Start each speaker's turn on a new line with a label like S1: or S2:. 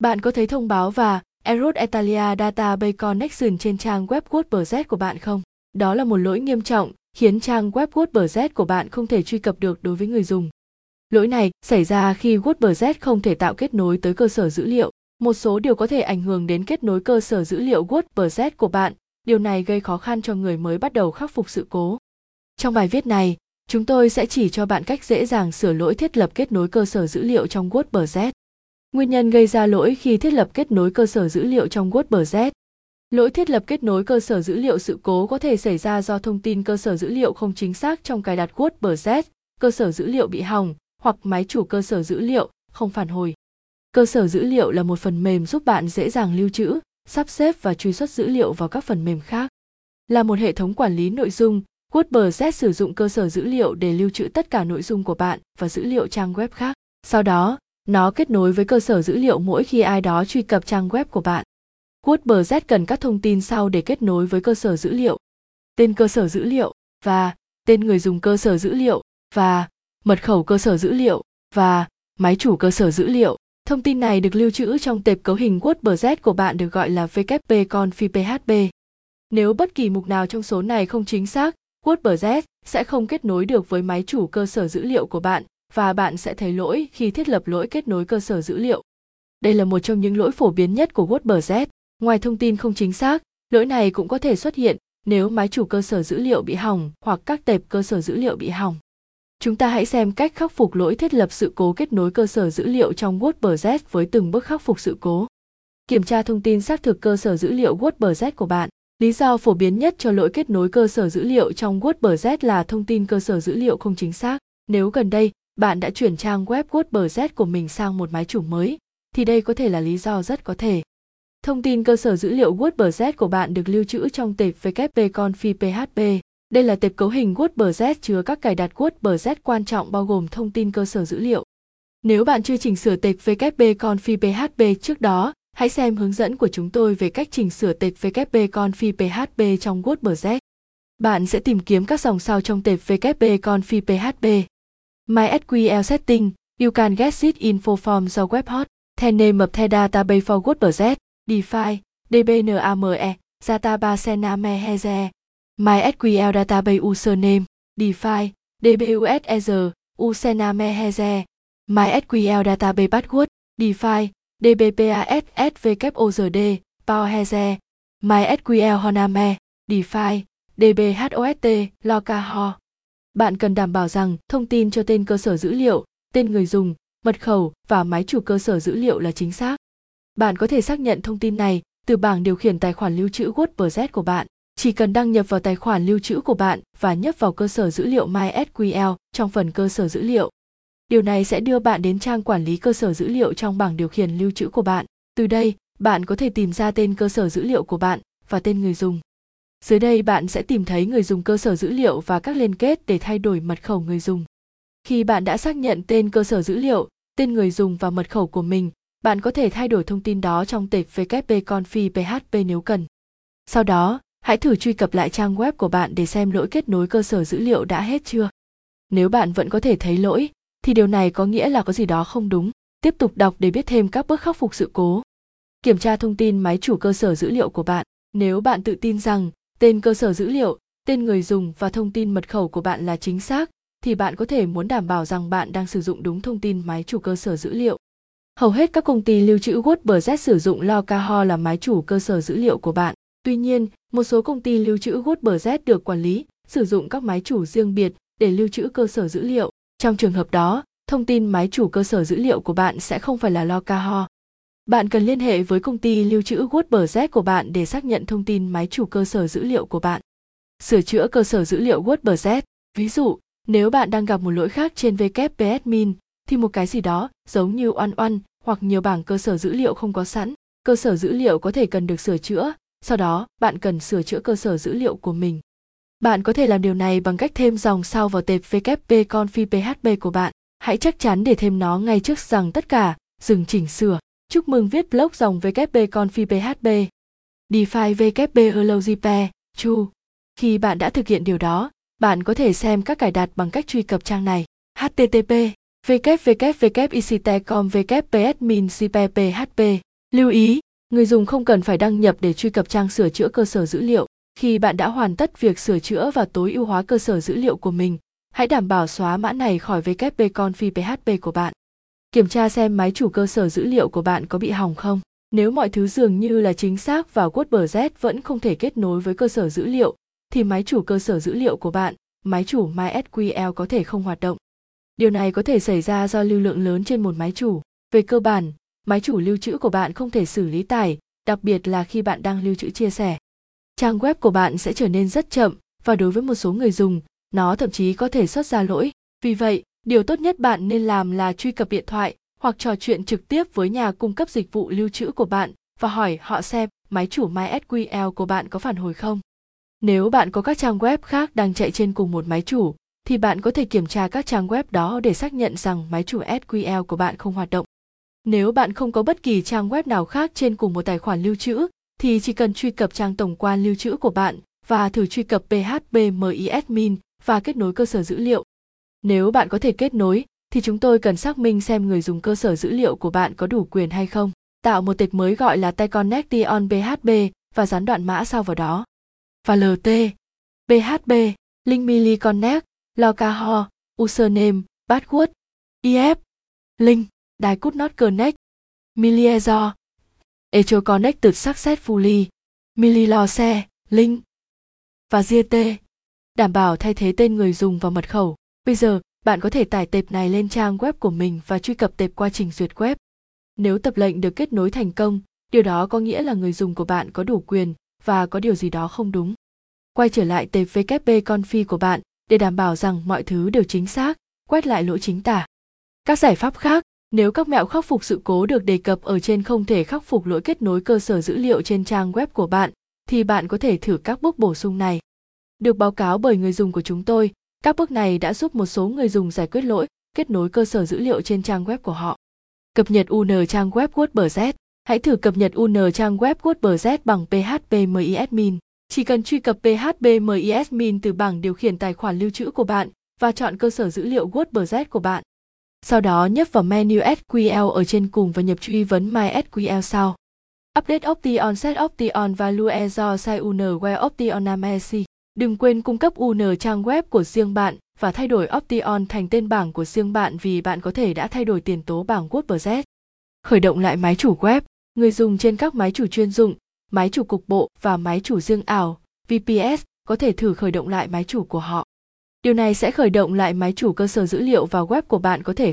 S1: Bạn có thấy thông báo và Error Italia Database Connection trên trang web WordPress của bạn không? Đó là một lỗi nghiêm trọng khiến trang web WordPress của bạn không thể truy cập được đối với người dùng. Lỗi này xảy ra khi WordPress không thể tạo kết nối tới cơ sở dữ liệu. Một số điều có thể ảnh hưởng đến kết nối cơ sở dữ liệu WordPress của bạn. Điều này gây khó khăn cho người mới bắt đầu khắc phục sự cố. Trong bài viết này, chúng tôi sẽ chỉ cho bạn cách dễ dàng sửa lỗi thiết lập kết nối cơ sở dữ liệu trong WordPress. Nguyên nhân gây ra lỗi khi thiết lập kết nối cơ sở dữ liệu trong WordPress. Lỗi thiết lập kết nối cơ sở dữ liệu sự cố có thể xảy ra do thông tin cơ sở dữ liệu không chính xác trong cài đặt WordPress, cơ sở dữ liệu bị hỏng hoặc máy chủ cơ sở dữ liệu không phản hồi. Cơ sở dữ liệu là một phần mềm giúp bạn dễ dàng lưu trữ, sắp xếp và truy xuất dữ liệu vào các phần mềm khác. Là một hệ thống quản lý nội dung, WordPress sử dụng cơ sở dữ liệu để lưu trữ tất cả nội dung của bạn và dữ liệu trang web khác. Sau đó, nó kết nối với cơ sở dữ liệu mỗi khi ai đó truy cập trang web của bạn. WordPress cần các thông tin sau để kết nối với cơ sở dữ liệu. Tên cơ sở dữ liệu và tên người dùng cơ sở dữ liệu và mật khẩu cơ sở dữ liệu và máy chủ cơ sở dữ liệu. Thông tin này được lưu trữ trong tệp cấu hình WordPress của bạn được gọi là WP config php. Nếu bất kỳ mục nào trong số này không chính xác, WordPress sẽ không kết nối được với máy chủ cơ sở dữ liệu của bạn và bạn sẽ thấy lỗi khi thiết lập lỗi kết nối cơ sở dữ liệu. Đây là một trong những lỗi phổ biến nhất của WordPress. Ngoài thông tin không chính xác, lỗi này cũng có thể xuất hiện nếu máy chủ cơ sở dữ liệu bị hỏng hoặc các tệp cơ sở dữ liệu bị hỏng. Chúng ta hãy xem cách khắc phục lỗi thiết lập sự cố kết nối cơ sở dữ liệu trong WordPress với từng bước khắc phục sự cố. Kiểm tra thông tin xác thực cơ sở dữ liệu WordPress của bạn. Lý do phổ biến nhất cho lỗi kết nối cơ sở dữ liệu trong WordPress là thông tin cơ sở dữ liệu không chính xác. Nếu gần đây bạn đã chuyển trang web WordPress của mình sang một máy chủ mới, thì đây có thể là lý do rất có thể. Thông tin cơ sở dữ liệu WordPress của bạn được lưu trữ trong tệp WP config php. Đây là tệp cấu hình WordPress chứa các cài đặt WordPress quan trọng bao gồm thông tin cơ sở dữ liệu. Nếu bạn chưa chỉnh sửa tệp WP config php trước đó, hãy xem hướng dẫn của chúng tôi về cách chỉnh sửa tệp WP config php trong WordPress. Bạn sẽ tìm kiếm các dòng sau trong tệp WP config php. MySQL setting, you can get this info from the web hot. The name of the database for WordPress, DeFi, DBNAME, database name heze. MySQL database username, DeFi, DBUSER, username heze. MySQL database password, DeFi, DBPASSVKOZD, PowerHeze. MySQL honame, DeFi, DBHOST, localhost bạn cần đảm bảo rằng thông tin cho tên cơ sở dữ liệu tên người dùng mật khẩu và máy chủ cơ sở dữ liệu là chính xác bạn có thể xác nhận thông tin này từ bảng điều khiển tài khoản lưu trữ WordPress của bạn. Chỉ cần đăng nhập vào tài khoản lưu trữ của bạn và nhấp vào cơ sở dữ liệu MySQL trong phần cơ sở dữ liệu. Điều này sẽ đưa bạn đến trang quản lý cơ sở dữ liệu trong bảng điều khiển lưu trữ của bạn. Từ đây, bạn có thể tìm ra tên cơ sở dữ liệu của bạn và tên người dùng. Dưới đây bạn sẽ tìm thấy người dùng cơ sở dữ liệu và các liên kết để thay đổi mật khẩu người dùng. Khi bạn đã xác nhận tên cơ sở dữ liệu, tên người dùng và mật khẩu của mình, bạn có thể thay đổi thông tin đó trong tệp WP config php nếu cần. Sau đó, hãy thử truy cập lại trang web của bạn để xem lỗi kết nối cơ sở dữ liệu đã hết chưa. Nếu bạn vẫn có thể thấy lỗi, thì điều này có nghĩa là có gì đó không đúng. Tiếp tục đọc để biết thêm các bước khắc phục sự cố. Kiểm tra thông tin máy chủ cơ sở dữ liệu của bạn. Nếu bạn tự tin rằng tên cơ sở dữ liệu, tên người dùng và thông tin mật khẩu của bạn là chính xác, thì bạn có thể muốn đảm bảo rằng bạn đang sử dụng đúng thông tin máy chủ cơ sở dữ liệu. Hầu hết các công ty lưu trữ wordpress sử dụng localhost là máy chủ cơ sở dữ liệu của bạn. Tuy nhiên, một số công ty lưu trữ wordpress được quản lý, sử dụng các máy chủ riêng biệt để lưu trữ cơ sở dữ liệu. Trong trường hợp đó, thông tin máy chủ cơ sở dữ liệu của bạn sẽ không phải là localhost bạn cần liên hệ với công ty lưu trữ WordPress của bạn để xác nhận thông tin máy chủ cơ sở dữ liệu của bạn. Sửa chữa cơ sở dữ liệu WordPress. Ví dụ, nếu bạn đang gặp một lỗi khác trên WP admin thì một cái gì đó giống như oan oan hoặc nhiều bảng cơ sở dữ liệu không có sẵn, cơ sở dữ liệu có thể cần được sửa chữa, sau đó bạn cần sửa chữa cơ sở dữ liệu của mình. Bạn có thể làm điều này bằng cách thêm dòng sau vào tệp WP config php của bạn. Hãy chắc chắn để thêm nó ngay trước rằng tất cả dừng chỉnh sửa. Chúc mừng viết blog dòng WP Confi PHP. DeFi WP Hello Chu. Khi bạn đã thực hiện điều đó, bạn có thể xem các cài đặt bằng cách truy cập trang này. http www.icite.com wps php Lưu ý, người dùng không cần phải đăng nhập để truy cập trang sửa chữa cơ sở dữ liệu. Khi bạn đã hoàn tất việc sửa chữa và tối ưu hóa cơ sở dữ liệu của mình, hãy đảm bảo xóa mã này khỏi WP Config PHP của bạn. Kiểm tra xem máy chủ cơ sở dữ liệu của bạn có bị hỏng không. Nếu mọi thứ dường như là chính xác và WordPress vẫn không thể kết nối với cơ sở dữ liệu, thì máy chủ cơ sở dữ liệu của bạn, máy chủ MySQL có thể không hoạt động. Điều này có thể xảy ra do lưu lượng lớn trên một máy chủ. Về cơ bản, máy chủ lưu trữ của bạn không thể xử lý tải, đặc biệt là khi bạn đang lưu trữ chia sẻ. Trang web của bạn sẽ trở nên rất chậm và đối với một số người dùng, nó thậm chí có thể xuất ra lỗi. Vì vậy, điều tốt nhất bạn nên làm là truy cập điện thoại hoặc trò chuyện trực tiếp với nhà cung cấp dịch vụ lưu trữ của bạn và hỏi họ xem máy chủ MySQL của bạn có phản hồi không. Nếu bạn có các trang web khác đang chạy trên cùng một máy chủ, thì bạn có thể kiểm tra các trang web đó để xác nhận rằng máy chủ SQL của bạn không hoạt động. Nếu bạn không có bất kỳ trang web nào khác trên cùng một tài khoản lưu trữ, thì chỉ cần truy cập trang tổng quan lưu trữ của bạn và thử truy cập phpmyadmin và kết nối cơ sở dữ liệu. Nếu bạn có thể kết nối, thì chúng tôi cần xác minh xem người dùng cơ sở dữ liệu của bạn có đủ quyền hay không. Tạo một tệp mới gọi là Tconnect on và dán đoạn mã sau vào đó. Và LT, BHB, link Mili Connect, localhost, username, password, if, link, Đài Cút not connect, Miliezor, Echo connected successfully, Mililose, link, và GT, đảm bảo thay thế tên người dùng và mật khẩu. Bây giờ, bạn có thể tải tệp này lên trang web của mình và truy cập tệp qua trình duyệt web. Nếu tập lệnh được kết nối thành công, điều đó có nghĩa là người dùng của bạn có đủ quyền và có điều gì đó không đúng. Quay trở lại tệp WP Confi của bạn để đảm bảo rằng mọi thứ đều chính xác, quét lại lỗi chính tả. Các giải pháp khác, nếu các mẹo khắc phục sự cố được đề cập ở trên không thể khắc phục lỗi kết nối cơ sở dữ liệu trên trang web của bạn, thì bạn có thể thử các bước bổ sung này. Được báo cáo bởi người dùng của chúng tôi, các bước này đã giúp một số người dùng giải quyết lỗi, kết nối cơ sở dữ liệu trên trang web của họ. Cập nhật UN trang web WordPress. Hãy thử cập nhật UN trang web WordPress bằng phpmyadmin. Chỉ cần truy cập phpmyadmin từ bảng điều khiển tài khoản lưu trữ của bạn và chọn cơ sở dữ liệu WordPress của bạn. Sau đó nhấp vào menu SQL ở trên cùng và nhập truy vấn MySQL sau. Update Option Set Option Value do Sai UN Option Amesi. Đừng quên cung cấp UN trang web của riêng bạn và thay đổi Option thành tên bảng của riêng bạn vì bạn có thể đã thay đổi tiền tố bảng WordPress. Khởi động lại máy chủ web. Người dùng trên các máy chủ chuyên dụng, máy chủ cục bộ và máy chủ riêng ảo, VPS có thể thử khởi động lại máy chủ của họ. Điều này sẽ khởi động lại máy chủ cơ sở dữ liệu và web của bạn có thể